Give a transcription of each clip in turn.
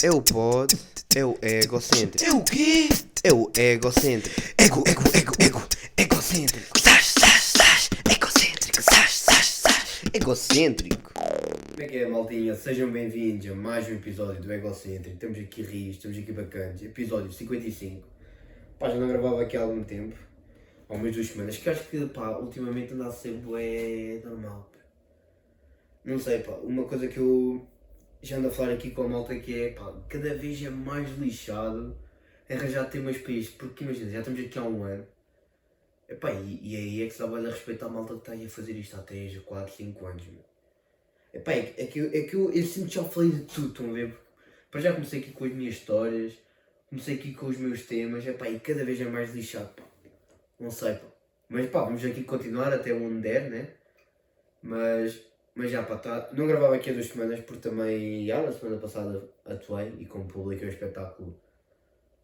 É o pod, é o egocêntrico. É o quê? É o egocêntrico. Ego, ego, ego, ego, egocêntrico. Sás, sás, sás, egocêntrico. Sás, sás, sás. Egocêntrico. Como é que é, maltinha? Sejam bem-vindos a mais um episódio do Egocêntrico. Estamos aqui rios, estamos aqui bacanas. Episódio 55. Pá, já não gravava aqui há algum tempo. Há umas duas semanas. Que acho que, pá, ultimamente anda a ser bué normal. Não sei, pá. Uma coisa que eu já ando a falar aqui com a malta que é, pá, cada vez é mais lixado arranjar temas para isto. Porque imagina, já estamos aqui há um ano. Epá, e, e aí é que se dá bem a respeito à malta que está aí a fazer isto há 3, 4, 5 anos, meu. Epá, é, que- é que, eu- é que eu, eu sinto que já falei de tudo, estão a ver? Para já comecei aqui com as minhas histórias, comecei aqui com os meus temas, epá, e cada vez é mais lixado, pá. Não sei, pá. Mas pá, vamos aqui continuar até onde der, né? Mas, mas já, pá, tá. Não gravava aqui há duas semanas porque também, já, na semana passada atuei e como publiquei o espetáculo,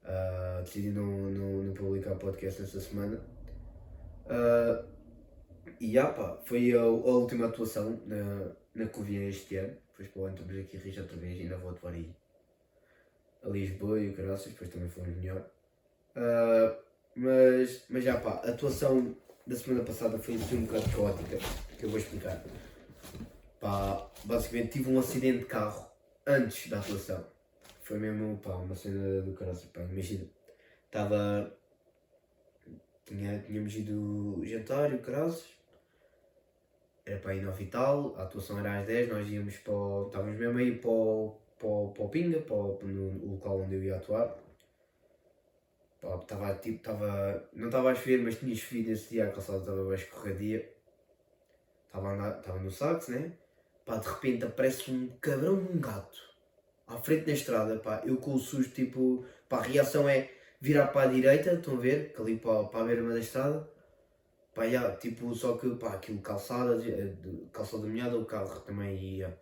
ah, decidi não, não, não publicar podcast esta semana. Ah, e já, pá, foi a, a última atuação na, na Covilhã este ano. Depois para o ano estamos aqui a rir outra vez, ainda vou atuar aí a Lisboa e o Caraças, depois também foi melhor. Ah, mas, mas já pá, a atuação da semana passada foi assim um bocado caótica, que eu vou explicar. Pá, basicamente tive um acidente de carro antes da atuação. Foi mesmo pá, uma cena do Caraças, pá, imagina. Estava. Tinha, tínhamos ido jantar e o Caraças. Era para ir no Vital, a atuação era às 10, nós íamos para o, Estávamos mesmo aí para para para o Pinga, para no local onde eu ia atuar. Pá, Estava tipo, estava. Não estava a chover, mas tinha chovido esse dia, a calçada estava bem escorregadia. Estava, estava no sax, né? Pá, de repente aparece um cabrão um gato à frente da estrada, pá. Eu com o susto, tipo, pá, a reação é virar para a direita, estão a ver? Que ali para, para a beira da estrada. Pá, já, tipo, só que, pá, aquilo calçada, calçada molhada, o carro também ia,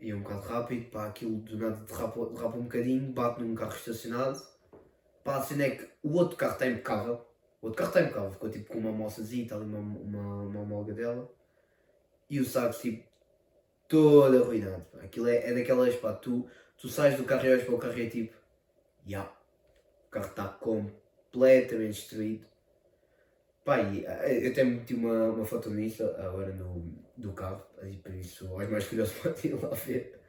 ia um bocado rápido, pá, aquilo do nada derrapa, derrapa um bocadinho, bate num carro estacionado. Pá, a cena é que o outro carro está impecável, o outro carro está impecável, ficou tipo com uma moçazinha, está ali uma, uma, uma molga dela. E o saco, tipo, todo arruinado. Aquilo é, é daquelas, pá, tu, tu sais do carro e olhas para o carro e é tipo, já, o carro está completamente destruído. Pá, e, eh, eu até meti uma, uma foto nisso agora no, do carro, aí por isso aos mais curiosos podem ir lá ver.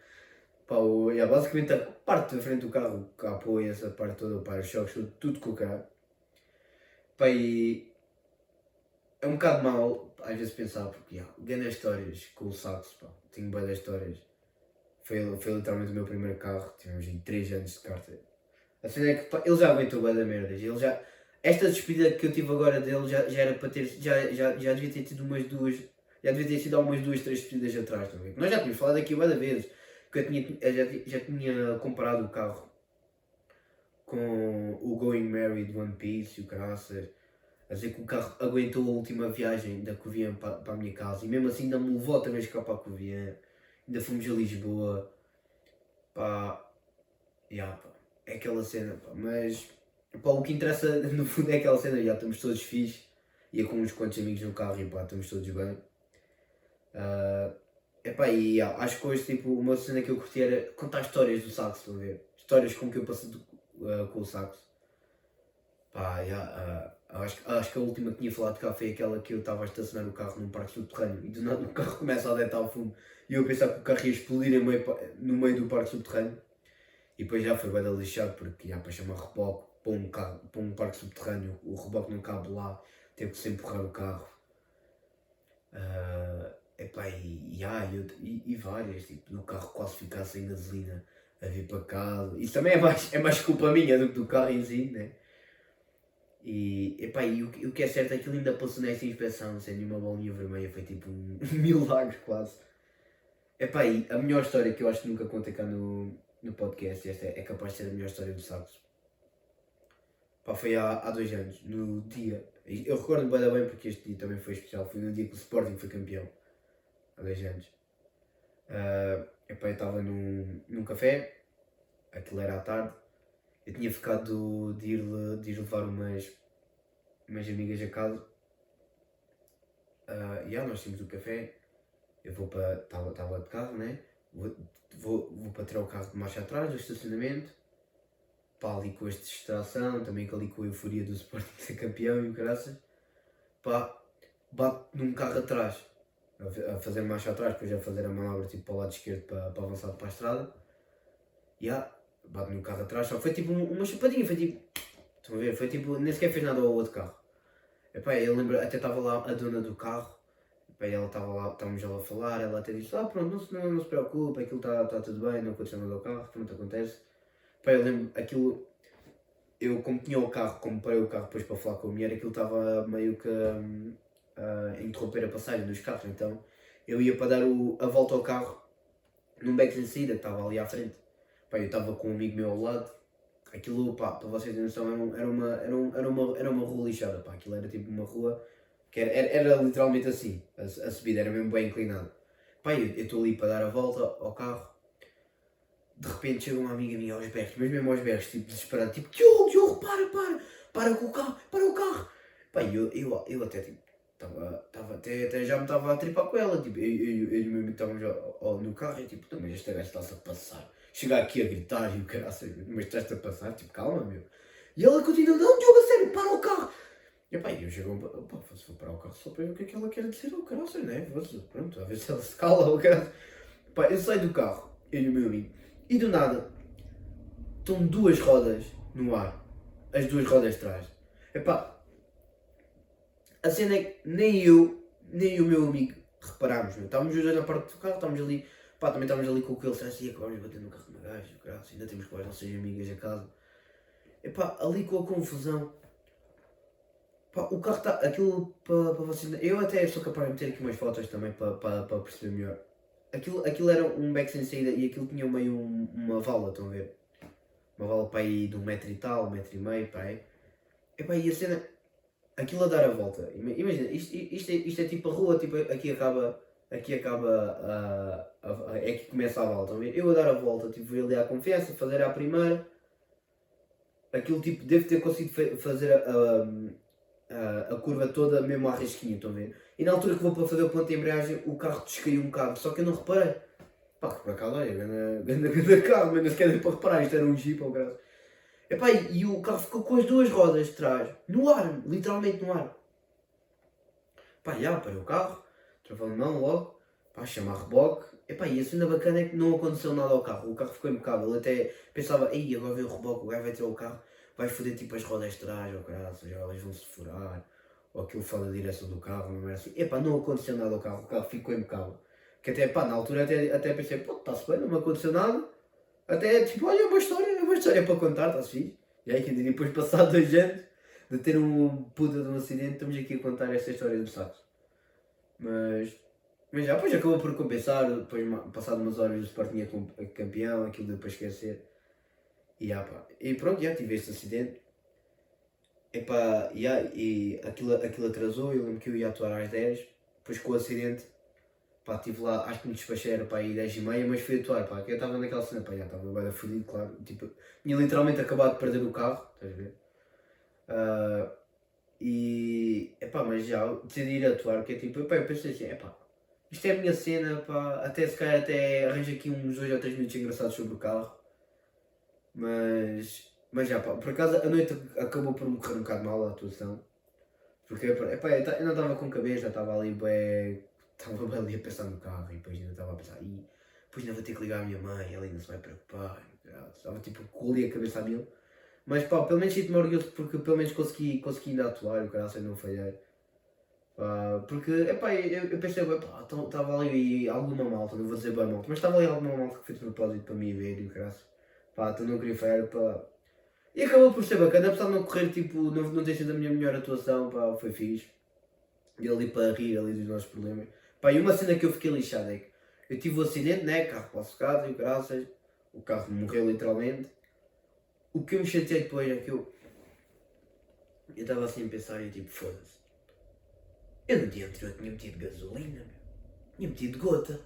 Pá, o, yeah, basicamente a parte da frente do carro, o capô e essa parte toda, pá, os choques, tudo, tudo com o carro. Pá, e é um bocado mau às vezes pensar, porque yeah, ganhei histórias com o saxo, pá, tenho boas histórias. Foi, foi literalmente o meu primeiro carro, tivemos em 3 anos de carta. A cena é que pá, ele já aguentou bué da merdas, ele já, esta despedida que eu tive agora dele já, já era para ter, já, já, já devia ter tido umas duas, já devia ter sido há umas duas, três despedidas atrás também. Nós já tínhamos falado aqui várias vezes, que eu, tinha, eu já, ti- já tinha comparado o carro com o Going Merry de One Piece e o caraças, a dizer que o carro aguentou a última viagem da Covilhã para, para a minha casa e mesmo assim ainda me levou outra vez cá para a Covilhã, ainda fomos a Lisboa, pá, yeah, pá, é aquela cena, pá, mas Pá, o que interessa no fundo é aquela cena, já estamos todos fixes, ia com uns quantos amigos no carro e pá, estamos todos bem. Ah, epá, e já, acho que hoje tipo, uma cena que eu curti era contar histórias do saxo, estão a ver? Histórias com que eu passei do- ah, com o saxo. Pá, já, ah, acho, acho que a última que tinha falado de cá foi aquela que eu estava a estacionar o carro num parque subterrâneo e do nada o carro começa a deitar ao fundo e eu a pensar que o carro ia explodir meio no meio do parque subterrâneo. E depois já foi bem lixado porque já para chamar reboque para um, carro, para um parque subterrâneo, o reboque não cabe lá, teve que se empurrar o carro. Ah, epá, e, e, ah, e, e várias, tipo, do carro quase ficar sem gasolina a vir para casa. Isso também é mais, é mais culpa minha do que do carro em si, né? E, epá, e o, o que é certo é que ele ainda passou nessa inspeção sem nenhuma bolinha vermelha, foi tipo um milagre quase. Epá, e a melhor história que eu acho que nunca contei cá no, no podcast, esta é, é capaz de ser a melhor história do saxo. Pá, foi há, há dois anos, no dia. Eu recordo-me bem, bem porque este dia também foi especial. Foi no dia que o Sporting foi campeão. Há dois anos. Ah, epá, eu estava num, num café, aquilo era à tarde. Eu tinha ficado de ir, de ir levar umas, umas amigas a casa. Ah, e ah, nós tínhamos o café. Eu vou para. Estava de carro, né? vou, vou, vou para tirar o carro de marcha atrás do estacionamento, pá, ali com esta distração, também ali com a euforia do Sporting ser campeão e o graças, pá, bate num carro atrás, a fa- a fazer marcha atrás, depois a fazer a manobra tipo para o lado esquerdo para, para avançar para a estrada, e ah, bate no carro atrás, só foi tipo um- uma chupadinha, foi tipo, estão a ver, foi tipo, nem sequer fez nada ao outro carro. Epá, eu lembro, até estava lá a dona do carro, epá, ela estava lá, estávamos a falar, ela até disse, ah pronto, não se, não, não se preocupe, aquilo está tá tudo bem, não aconteceu nada ao carro, pronto, acontece. Epá, eu lembro, aquilo, eu como tinha o carro, como parei o carro depois para falar com a mulher, aquilo estava meio que hum, a interromper a passagem dos carros, então eu ia para dar o- a volta ao carro num beco de saída que estava ali à frente. Pá, eu estava com um amigo meu ao lado, aquilo, pá, para vocês terem noção, era, um- uma, era, um- era, uma, era uma rua lixada, pá, aquilo era tipo uma rua que era, era, era literalmente assim, a, a subida era mesmo bem inclinada. Pá, eu estou ali para dar a volta ao carro, de repente chega uma amiga minha aos berros, mas mesmo aos berros, tipo desesperada, tipo, Diogo, Diogo, para, para, para com o carro, para o carro. Pá, eu, eu, eu até tipo, tava, tava, até, até já me estava a tripar com ela, tipo, eu, eu, eu e o meu amigo estávamos no carro e tipo, "Não, mas este gajo está-se a passar. Chega aqui a gritar e o cara mas estás-te a passar, tipo, calma, meu. E ela continua, não, Diogo, a sério, para o carro. E pá, eu chego, pá, for parar o carro só para ver o que é que ela quer dizer ao caralho, né? Vou- Pronto, a ver se ela se cala ou caralho. Pá, eu saio do carro, eu e o meu amigo, e do nada, estão duas rodas no ar. As duas rodas de trás. Epá, a cena é que nem eu, nem o meu amigo reparámos, meu. Estávamos os dois na parte do carro, estávamos ali, pá, também estávamos ali com aquele stress e acabámos bater no carro de uma gaja, caralho, ainda temos que levar as nossas amigas a casa. Epá, ali com a confusão. Pá, o carro está. Aquilo para, vocês. Eu até sou capaz de meter aqui umas fotos também para, perceber melhor. Aquilo, aquilo era um beco sem saída e aquilo tinha meio um- uma vala, estão a ver? Uma vala para aí de um metro e tal, um metro e meio, para aí. Epá, e a cena. Aquilo a dar a volta. Ima- Imagina, isto, isto, é, isto é tipo a rua, tipo, aqui acaba. Aqui acaba a, a, a- É que começa a volta. Eu a dar a volta, tipo, fui ali à confiança, fazer a primeira. Aquilo tipo, devo ter conseguido fa- fazer a, a, curva toda mesmo à risquinha, estão a ver? E na altura que vou para fazer o ponto de embreagem, o carro descaiu um bocado, só que eu não reparei. Pá, que ganda, ganda, ganda carro, mas não se quer para reparar, isto era um jeep ou graças. Epá, e, e o carro ficou com as duas rodas de trás, no ar, literalmente no ar. Pá, já, parei o carro, travou de mão logo, pá, chama a reboque. Epá, e a cena bacana é que não aconteceu nada ao carro, o carro ficou impecável. Eu até pensava, ei, agora vem o reboque, o gajo vai tirar o carro, vai foder tipo as rodas de trás, ou graças, elas vão se furar, ou aquilo fala da direção do carro, não é assim. Epá, não aconteceu nada ao carro, o carro ficou impecável. Que até, pá, na altura até, até pensei, pô, está-se bem, não me aconteceu nada. Até, tipo, olha, é uma história, é uma história para contar, está-se fixe. E aí, depois de passar dois anos de ter um puta de um acidente, estamos aqui a contar esta história do saco. Mas, mas já, depois acabou por compensar, depois, passado umas horas, o Sporting é é campeão, aquilo deu para esquecer. E, já, pá. e pronto, já tive este acidente. Epá, já, e aquilo, aquilo atrasou, eu lembro que eu ia atuar às 10, depois com o acidente, pá, estive lá, acho que me despachei, era para aí 10 e meia, mas fui atuar, pá, que eu estava naquela cena, pá, já estava bem fodido, claro, tipo, tinha literalmente acabado de perder o carro, estás a ver? Ah, e, epá, mas já, decidi ir atuar, que é tipo, epá, eu pensei assim, epá, isto é a minha cena, pá, até se calhar até arranjo aqui uns 2 ou 3 minutos engraçados sobre o carro, mas, mas já, pá, por acaso a noite acabou por me correr um bocado mal a atuação. Porque epá, eu eu não estava com cabeça, estava ali bem. Estava bem ali a pensar no carro e depois ainda estava a pensar, ih, depois ainda vou ter que ligar à minha mãe, ela ainda se vai preocupar. e. Estava tipo com ali a cabeça a mil. Mas pá, pelo menos sinto-me orgulhoso porque pelo menos consegui, consegui ainda atuar, o caralho não falhei. Porque, epá, eu, eu pensei, então estava ali alguma malta, não vou dizer bem malta, mas estava ali alguma malta que fez de propósito para me ver e o caralho. Pá, tu não queria falhar, pá. E acabou por ser bacana, apesar de não correr, tipo, não, não ter sido a minha melhor atuação, pá, foi fixe. E ali para rir ali dos nossos problemas. Pá, e uma cena que eu fiquei lixado é que eu tive o acidente, né, carro classificado e o graças, o carro morreu literalmente. O que eu me chateei depois é que eu, eu estava assim a pensar e tipo, foda-se. Eu no dia anterior tinha metido gasolina, meu. Tinha metido gota.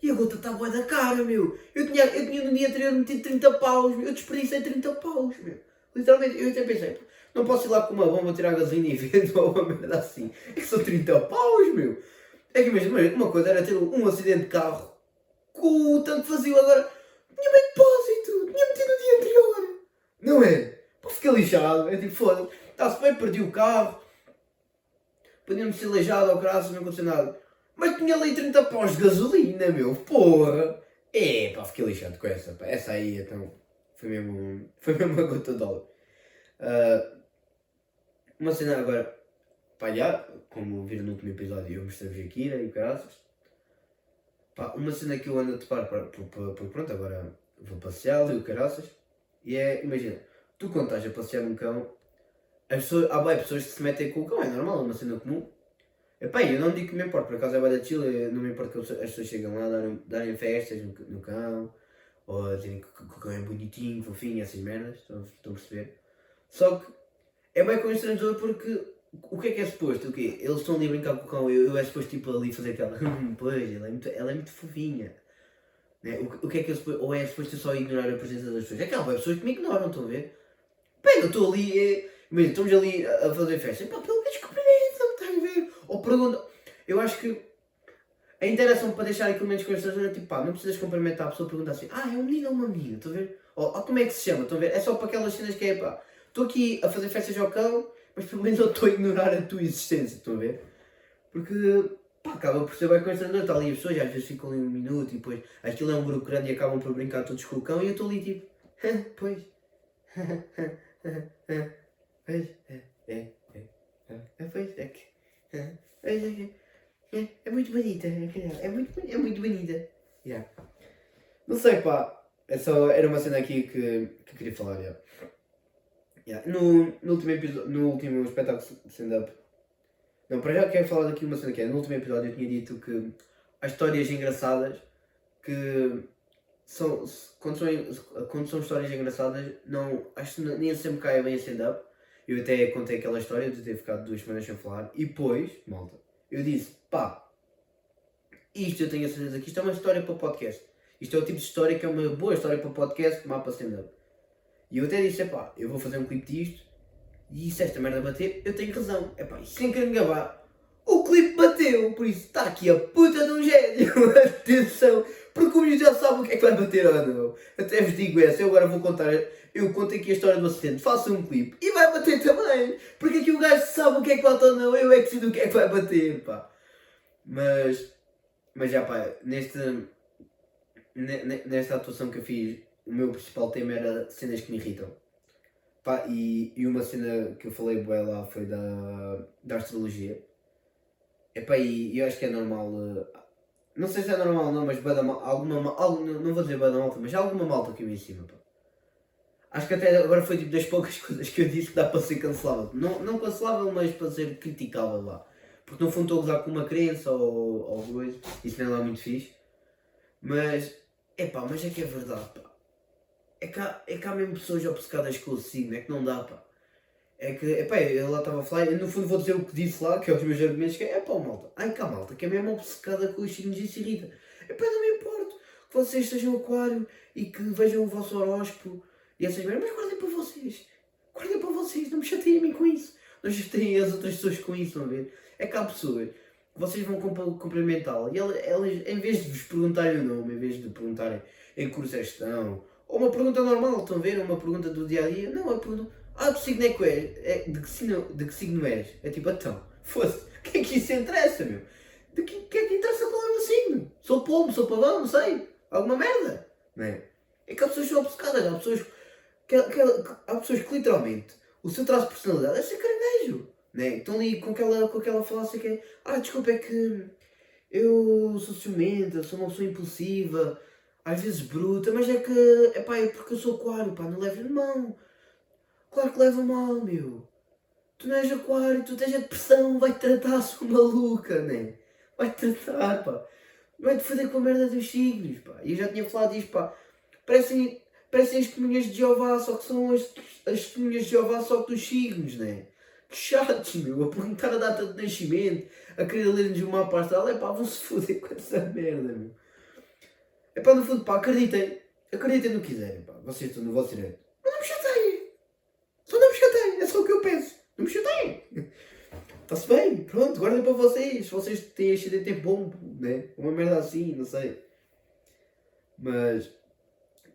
E a gota está boa da cara, meu. Eu tinha, eu tinha no dia anterior metido 30 paus, meu. Eu desperdicei 30 paus, meu. Literalmente, eu até pensei, "Pô, não posso ir lá com uma bomba tirar gasolina e vendo ou uma merda assim. É que são 30 paus, meu. É que imagina, uma coisa era ter um acidente de carro com o tanque vazio agora. Tinha bem depósito, tinha metido no dia anterior. Não é? Pá, fiquei lixado. É tipo, foda-se. Está-se bem, perdi o carro. Podia-me ser aleijado ao graças, não aconteceu nada. Mas tinha ali 30 pós de gasolina, meu. Porra. É, pá, fiquei lixado com essa. Pá. Essa aí, então, foi mesmo, foi mesmo uma gota de dólar. Ah, uma cena agora, pá, já, como viram no último episódio, eu mostrei-vos Akira e graças. Pá, uma cena que eu ando a topar, porque pronto, agora vou passear e o caraças. E é, imagina, tu quando estás a passear num cão, as pessoas, há bem pessoas que se metem com o cão, é normal, é uma cena comum. Epá, eu não digo que me importa, por acaso é bem da chill, eu não me importa que as pessoas chegam lá darem, darem festas no, no cão, ou a dizerem que, que o cão é bonitinho, fofinho, essas merdas, estão, a perceber? Só que é bem constrangedor porque o que é que é suposto? O quê? Eles estão ali a brincar com o cão, eu, eu é suposto tipo ali fazer aquela, "Hum, pois, ela é muito, ela é muito fofinha. Né? O, o que é que suposto, ou é suposto eu só ignorar a presença das pessoas? É que há pessoas que me ignoram, estão a ver? Bem, eu estou ali, é, imagina, estamos ali a fazer festa, pá, pelo menos cumprimento, estás a ver? Ou pergunta, eu acho que a interação para deixar aquilo menos constrangedor é tipo, pá, não precisas cumprimentar a pessoa, pergunta assim, ah, é um menino ou uma menina, estão a ver? Ou, ou como é que se chama, estão a ver? É só para aquelas cenas que é, pá, estou aqui a fazer festas ao cão, mas pelo menos eu estou a ignorar a tua existência, estão a ver? Porque, pá, acaba por ser bem constrangedor, está ali as pessoas, às vezes ficam ali um minuto e depois aquilo é um grupo grande e acabam por brincar todos com o cão e eu estou ali tipo, pois, pois, é, é, é, é, pois, é que, é, é, é, é muito bonita, é, é muito, é muito bonita. Yeah. Não sei, pá, é só, era uma cena aqui que, que queria falar, yeah. Yeah. No, no, último episódio, no último espetáculo de stand-up, não, para já quero falar daqui uma cena que é, no último episódio eu tinha dito que há histórias engraçadas que são, quando são, quando são histórias engraçadas, não, acho que nem sempre cai bem a stand-up. Eu até contei aquela história de ter ficado duas semanas sem falar e depois, malta, eu disse, pá, isto eu tenho a certeza que isto é uma história para podcast. Isto é o tipo de história que é uma boa história para podcast, mapa stand-up. E eu até disse, pá, eu vou fazer um clipe disto e se esta merda bater, eu tenho razão. É pá, sem querer me gabar, o clipe bateu, por isso está aqui a puta de um gênio. Atenção, porque o já sabe o que é que vai bater ou não. Até vos digo essa, eu agora vou contar, eu conto aqui a história do acidente, faço um clipe e vai bater também. Porque aqui o gajo sabe o que é que bate ou não, eu é que sei do que é que vai bater, pá. Mas, mas já pá, neste, ne- ne- nesta atuação que eu fiz, o meu principal tema era cenas que me irritam. Pá, e, e uma cena que eu falei bué lá foi da, da astrologia. Epá, e eu acho que é normal. eh, não sei se é normal não, mas bué da mal, alguma, ma- algo, não vou dizer bué da malta, mas alguma malta que eu me. Pá. Acho que até agora foi tipo das poucas coisas que eu disse que dá para ser cancelável. Não, não cancelável, mas para ser criticável lá. Porque no fundo estou a com uma crença ou, ou coisa, isso não é lá muito fixe. Mas, epá, mas é que é verdade, pá. É que há, é que há mesmo pessoas obcecadas com o signo, é que não dá, pá. É que, epá, eu lá estava a falar, eu no fundo vou dizer o que disse lá, que é os meus argumentos, que é, pá, malta, ai cá, malta, que é mesmo obcecada com os signos e se irrita. Epá, não me importo que vocês sejam aquário e que vejam o vosso horóscopo e essas merdas, mas guardem para vocês. Guardem para vocês, não me chateiem a mim com isso. Não chateiem as outras pessoas com isso, a ver? É que há pessoas vocês vão cumprimentá-la e ela- elas, em vez de vos perguntarem o nome, em vez de perguntarem em que curso é estão, ou uma pergunta normal, estão a ver? Uma pergunta do dia a dia, não, é pergunta, ah, que signo é que és? É, de, que signo, de que signo és? É tipo, então, fosse, o que é que isso interessa, meu? De que, que é que interessa qual é o meu signo? Sou pombo, sou pavão, não sei, alguma merda, não é? É que há pessoas que são obcecadas, há pessoas que, que- que- há pessoas que literalmente o seu traço de personalidade é ser caranguejo. Né? Estão ali com aquela, com aquela falácia que é ah, desculpa, é que eu sou ciumenta, sou uma pessoa impulsiva, às vezes bruta, mas é que é pá, é porque eu sou aquário, pá, não leves mão. Claro que leva mal, meu. Tu não és aquário, tu tens a depressão, vai-te tratar, sua maluca, né? Vai-te tratar, pá. Vai-te foder com a merda dos signos, pá. E eu já tinha falado disto, pá. Parecem, parecem as testemunhas de Jeová, só que são as, as testemunhas de Jeová só que dos signos, né? Que chatos, meu. A perguntar a data de nascimento, a querer ler-nos o mapa astral. É pá, vão-se foder com essa merda, meu. É pá, no fundo, pá, acreditem. Acreditem no que quiserem, pá. Vocês estão no vosso direito. Mas não me chateiem. Só não me chateiem. É só o que eu penso. Não me chateiem. Está-se bem, pronto, guardem para vocês. Vocês têm ascendente em pombo, né? Uma merda assim, não sei. Mas,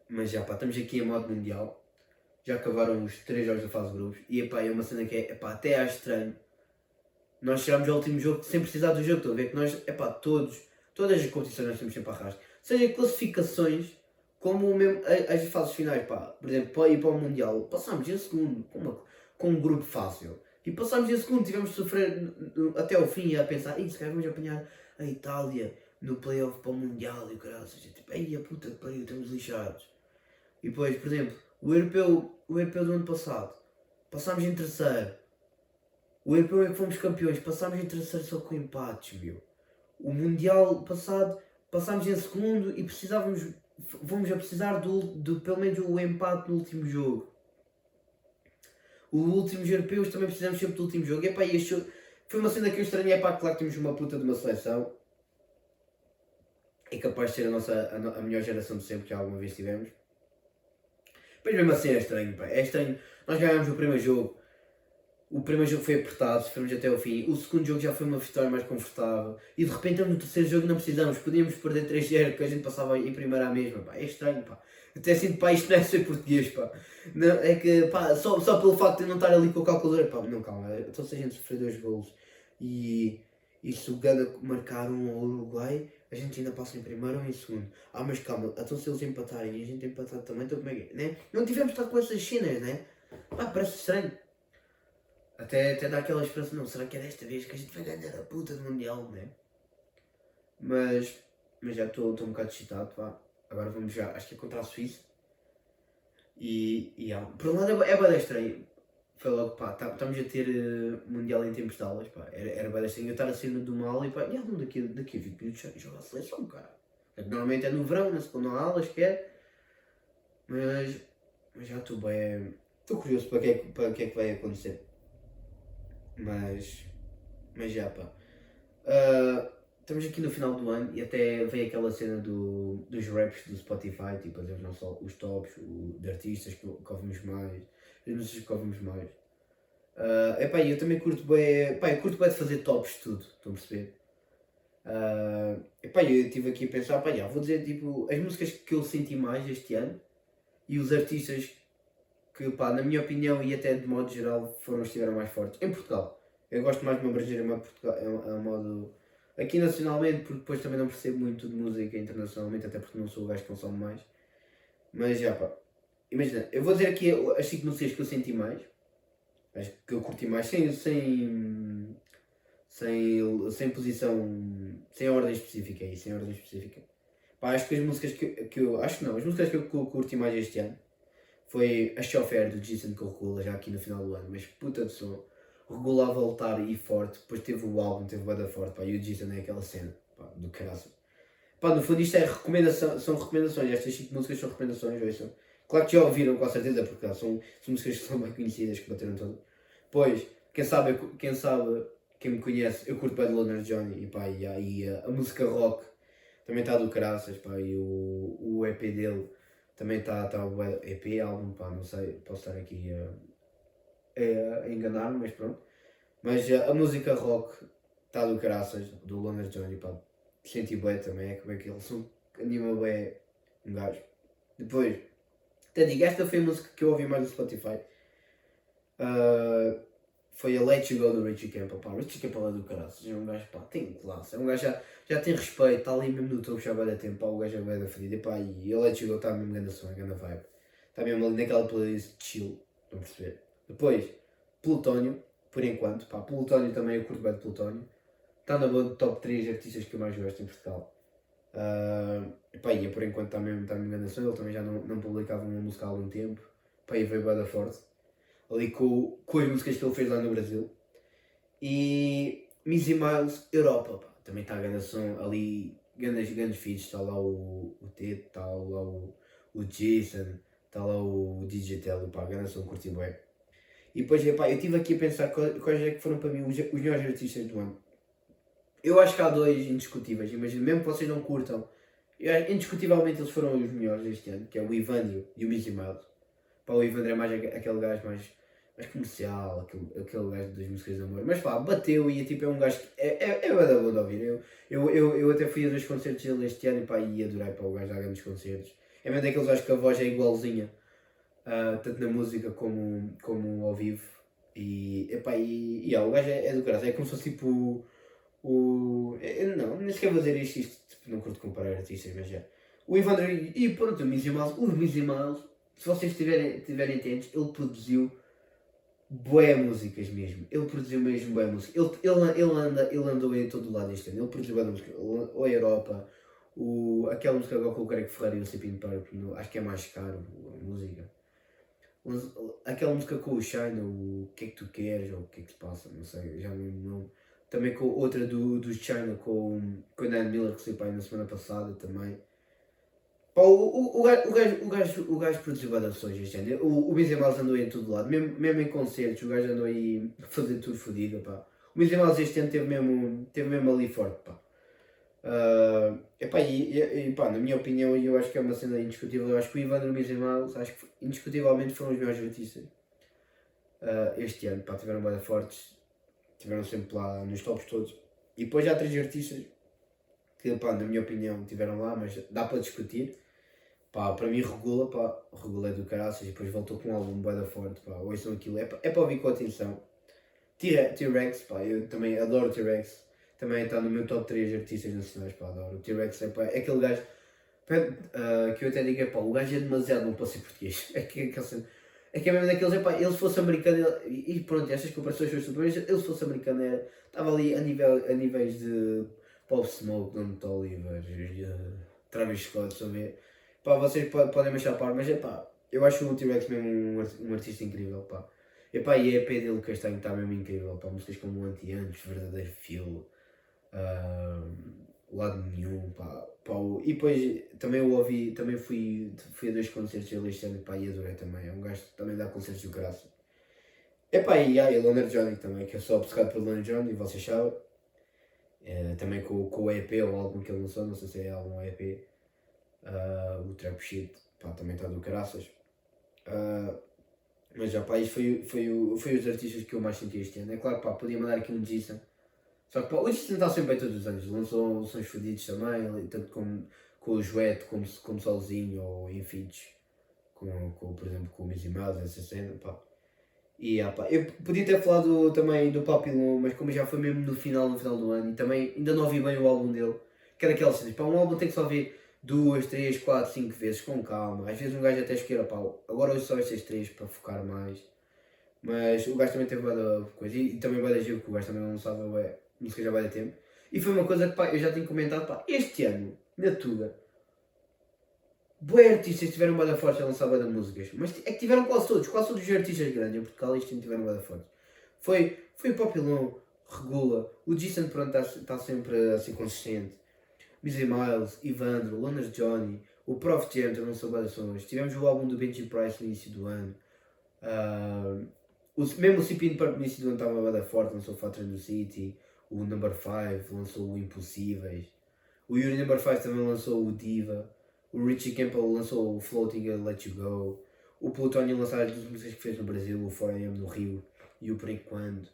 mas já pá, estamos aqui em modo mundial. Já acabaram os três jogos da fase de grupos. E epá, é uma cena que é, epá, até acho estranho. Nós chegámos ao último jogo sem precisar do jogo. Estão a ver que nós, epá, todos, todas as competições nós temos sempre arrasto. Seja classificações, como mesmo as fases finais, pá. Por exemplo, para ir para o Mundial, passámos em segundo, com, uma, com um grupo fácil. E passámos em segundo, tivemos de sofrer até o fim a pensar, "Ih, se calhar vamos apanhar a Itália no playoff para o Mundial e o caralho, seja, tipo, ei, a puta que pariu, estamos lixados. E depois, por exemplo, o europeu, o europeu do ano passado, passámos em terceiro. O europeu é que fomos campeões, passámos em terceiro só com empates, meu. O Mundial passado, passámos em segundo e precisávamos, vamos a precisar do, do pelo menos o empate no último jogo. Os últimos europeus também precisamos sempre do último jogo. Epá, e este foi uma cena que eu estranhei, pá, claro que temos uma puta de uma seleção. É capaz de ser a, nossa, a, a melhor geração de sempre que alguma vez tivemos. Mas mesmo assim é estranho, pá. É estranho. Nós ganhámos o primeiro jogo. O primeiro jogo foi apertado, fomos até ao fim. O segundo jogo já foi uma vitória mais confortável. E de repente no terceiro jogo não precisamos. Podíamos perder 3-0, que a gente passava em primeiro à mesma, pá. É estranho, pá. Até sinto, pá, isto não é ser português, pá. Não, é que, pá, só, só pelo facto de não estar ali com a calculadora, pá, não, calma. Então se a gente sofrer dois golos e, e se o Gana marcar um ao Uruguai, a gente ainda passa em primeiro ou em segundo. Ah, mas calma, então se eles empatarem e a gente empatar também, então como é que é? Né? Não tivemos estar com essas cenas, né? Pá, parece estranho. Até, até dá aquela esperança, não, será que é desta vez que a gente vai ganhar a puta do Mundial, né? Mas, mas já estou um bocado excitado, pá. Agora vamos já, acho que é contra a Suíça. E, e ah, por um lado é, é bem estranho. Foi logo, pá, tá- estamos a ter eh, Mundial em tempos de aulas, pá. Era, era bem eu estar a sair de uma e pá, e, ah, daqui, daqui a 20 minutos já joga a seleção, cara. Normalmente é no verão, na segunda aula, aulas, que é. Mas, mas já estou bem. Estou curioso para o que, é, para que é que vai acontecer. Mas. Mas já, pá. Ah, estamos aqui no final do ano e até veio aquela cena do, dos raps do Spotify, tipo, não só os tops o, de artistas que, que ouvimos mais, as músicas que ouvimos mais. Uh, epá, eu também curto bem, pá, eu curto bem de fazer tops de tudo, estão a perceber? Uh, epá, eu estive aqui a pensar, pá, vou dizer tipo, as músicas que eu senti mais este ano e os artistas que, pá, na minha opinião e até de modo geral foram os que estiveram mais fortes. Em Portugal. Eu gosto mais de me abranger a a, modo aqui nacionalmente, porque depois também não percebo muito de música internacionalmente, até porque não sou o gajo que consome mais. Mas já pá, imagina, eu vou dizer aqui as 5 músicas que eu senti mais, as que eu curti mais, sem, sem, sem, sem posição, sem ordem específica, é isso, sem ordem específica. Pá, acho que as músicas que, que eu, acho que não, as músicas que eu curti mais este ano foi a Chofer do Jason Corcula, já aqui no final do ano, mas puta de som regular voltar e forte, depois teve o álbum, teve o Bada Forte, pá, e o Jason é aquela cena, pá, do caraças. Pá, no fundo isto é recomendação, são recomendações, estas 5 músicas são recomendações, ouçam. Claro que já ouviram com certeza, porque são, são músicas que são bem conhecidas, que bateram todas. Pois, quem sabe, quem sabe, quem me conhece, eu curto de Loner Johnny, e pá, e, e a, a música rock também está do caraças, pá, e o, o EP dele também está, tá, bué- EP, álbum, pá, não sei, posso estar aqui a a, enganar-me, mas pronto. Mas uh, a música rock está do caraças, do Loner Johnny, pá. Senti bem também, é como é que ele som anima bem um gajo. Depois, até digo, esta foi a música que eu ouvi mais no Spotify. Uh, foi a Let You Go do Richie Campbell, pá. Richie Campbell é do caraças, é um gajo, pá, tem classe. É um gajo já, já tem respeito, está ali mesmo no topo, já vai dar tempo, pá. O gajo é bem da fedida, e pá. E a Let You Go está mesmo grande som, grande vibe. Está mesmo ali naquela playlist chill, estão a perceber? Depois, Plutónio, por enquanto, pá, Plutónio também eu curto bem de Plutónio. Está na boa top 3 artistas que eu mais gosto em Portugal. Uh, pá, e por enquanto está mesmo, está mesmo grande som, ele também já não, não publicava uma música há algum tempo. Pá, e veio bem forte. Ali com, com as músicas que ele fez lá no Brasil. E Missy Miles, Europa, pá, também está a grande som ali, grandes, grandes feats, está lá o, o Ted, está lá o, o Jason, está lá o DJ Telly, pá, grande som, curti bem. E depois, epá, eu estive aqui a pensar quais é que foram para mim os, os melhores artistas do ano. Eu acho que há dois indiscutíveis, imagino, mesmo que vocês não curtam, eu indiscutivelmente eles foram os melhores este ano, que é o Ivandro e o Missy Miles. Pá, o Ivandro é mais aque- aquele gajo mais, mais comercial, aquele, aquele gajo das músicas de amor. Mas pá, bateu e tipo, é um gajo que é, é, é bué da bom de ouvir. Eu, eu, eu, eu até fui a dois concertos dele este ano e pá, e adorei para o gajo dar grandes concertos. É mesmo daqueles gajos que a voz é igualzinha, ah, tanto na música como, como ao vivo. E, epá, e, e yeah, o gajo é, é do caralho, é como se fosse tipo o. é- é- não, nem sequer vou dizer isto, isto tipo, não curto comparar artistas, mas já. O Ivandro e, pronto, o Mizzy Miles, o Mizzy Miles, se vocês tiverem, tiverem atentos, ele produziu bué músicas mesmo. Ele produziu mesmo bué música. Ele, ele, ele, anda, ele andou em todo lado este ano. Ele produziu bué música. Ele- Ou a Europa, o, aquela música agora com o Craig Ferreira e o Cipin Purple, no- acho que é mais caro a música. Aquela música com o China, o que é que tu queres, ou o que é que se passa, não sei, já não o. Também com outra do, do China com, com a Dan Miller que saiu para aí na semana passada também. Pá, o, o, o, gajo, o, gajo, o, gajo, o gajo produziu badações ano. O, o Miles andou em todo lado, mesmo, mesmo em concertos, o gajo andou aí a fazer tudo fodido, pá. O Miles este ano teve mesmo, teve mesmo ali forte, pá. Ah, epá, e, e, e, pá, na minha opinião, e eu acho que é uma cena indiscutível, eu acho que o Ivan e o Miles, acho que indiscutivelmente foram os melhores artistas ah, este ano, pá, tiveram bada fortes, tiveram sempre lá nos tops todos. E depois há três artistas que, pá, na minha opinião, tiveram lá, mas dá para discutir. Pá, para mim regula, pá, regula é do caraças e depois voltou com um álbum bué da forte, pá, ouçam aquilo, é, é para ouvir com atenção. T-Rex, pá, eu também adoro T-Rex, também está no meu top 3 de artistas nacionais, pá, adoro. O T-Rex é, pá, é aquele gajo, ah, que eu até digo, é pá, o gajo é demasiado bom para ser português, é que, é que, é que é mesmo daqueles, é pá, ele se fosse americano, ele- e pronto, estas comparações estúpidas, mas ele se fosse americano era, estava ali a, nível, a níveis de Pop Smoke, Don Oliver, eh, Travis Scott, estão a ver? Pá, vocês po- podem me achar par, mas é pá, eu acho o T-Rex mesmo um, um artista incrível, pá. E pá, e a EP dele, Castanho, está mesmo incrível, pá. Músicas como Anti-Antes, Verdadeiro Fio, ah, Lado Nenhum, pá. pá e depois também eu ouvi, também fui, fui a dois concertos dele este ano, pá, e adorei também. É um gajo que também dá concertos do graça. E pá, e há, e Loner Johnny também, que eu sou obcecado pelo Loner Johnny, vocês sabem. Eh, também com, com o EP, o álbum que ele lançou, não sei se é ou EP. Ah, o Trap Shit, pá, também está do caraças. Ah, mas já, pá, isto foi, foi, o- foi os artistas que eu mais senti este ano. É claro, pá, podia mandar aqui um Jason. Só que, pá, o Jason está sempre bem todos os anos. Lançou Sons Fodidos também, tanto com, com o Joete, como, como sozinho, ou em feats. Com, com, por exemplo, com o Mizzy Miles, essa cena, pá. E, ah, pá, eu podia ter falado também do Papillon, mas como já foi mesmo no final, no final do ano, e também ainda não ouvi bem o álbum dele. Que é daquelas cenas, pá, um álbum tem que só ouvir duas, três, quatro, cinco vezes com calma. Às vezes um gajo até esqueira, pá, agora hoje só estas três para focar mais. Mas o gajo também teve bué coisa. E, e também vai da giro, que o gajo também não lançava bué, música já vai de tempo. E foi uma coisa que pá, eu já tinha comentado, pá, este ano, na Tuga, bué artistas tiveram bué da forte a lançar de músicas. Mas é que tiveram quase todos, quase todos os artistas grandes em Portugal este ano tiveram bué da forte. Foi, foi o Papilão, Regula, o Jason pronto está tá sempre assim consistente. Busy Miles, Ivandro, Loner Johnny, o Prof Jam bué de sons. Tivemos o álbum do Benji Price no início do ano. Ah, o, mesmo o Cipin Purple no início do ano estava bué da forte, lançou o no City. O Number 5 lançou o Impossíveis. O Yuri Number 5 também lançou o Diva. O Richie Campbell lançou o Floating and Let You Go. O Plutónio lançou as duas músicas que fez no Brasil, o 4AM no Rio e o Por Enquanto.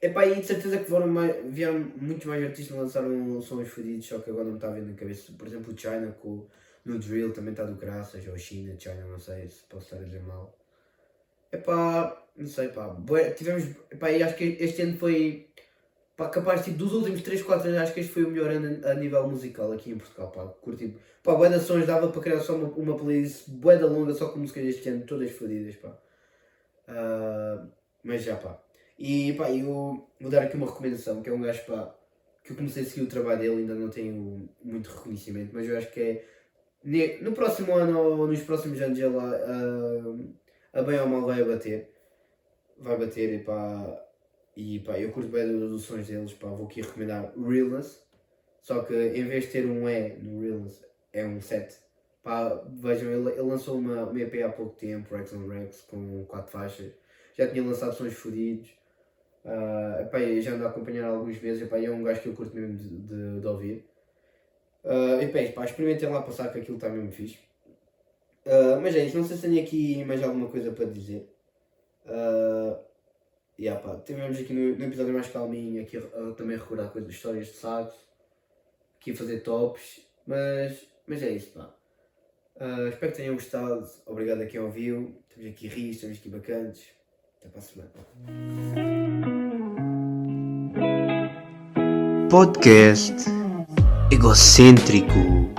Epá, e de certeza que foram mais, vieram muitos mais artistas lançaram sons fodidos, só que agora não me está a ver na cabeça. Por exemplo, o China com, no Drill também está do graças, ou China, China, não sei se posso estar a dizer mal. Epá, não sei, pá. tivemos, epá, e acho que este ano foi, pá, capaz, tipo, dos últimos 3, 4 anos, acho que este foi o melhor ano a nível musical aqui em Portugal, pá. Curti, pá, bué de sons, dava para criar só uma, uma playlist bué da longa, só com músicas deste ano, todas fodidas, pá. Ah, mas já, pá. E, pá, eu vou dar aqui uma recomendação, que é um gajo, pá, que eu comecei a seguir o trabalho dele, ainda não tenho muito reconhecimento, mas eu acho que é, no próximo ano ou nos próximos anos ele, ah, a bem ou mal vai bater. Vai bater e pá. E pá, eu curto bem dos sons deles, pá, vou aqui recomendar Realness. Só que em vez de ter um E no Realness, é um 7. Pá, vejam, ele, ele lançou uma, uma EP há pouco tempo, Rex on Rex, com 4 faixas. Já tinha lançado sons fodidos. Ah, epá, já ando a acompanhar há alguns meses, epá, é um gajo que eu curto mesmo de, de, de ouvir. Uh, e pá, pá, experimentem lá passar que aquilo está mesmo fixe. Ah, mas é isso, não sei se tenho aqui mais alguma coisa para dizer. Uh, yeah, pá, tivemos aqui no, no episódio mais calminho, aqui a também recordar coisas, histórias de sax, aqui fazer tops, mas, mas é isso, pá. Uh, espero que tenham gostado, obrigado a quem ouviu, temos aqui rios, temos aqui bacantes, até para a semana. Podcast egocêntrico.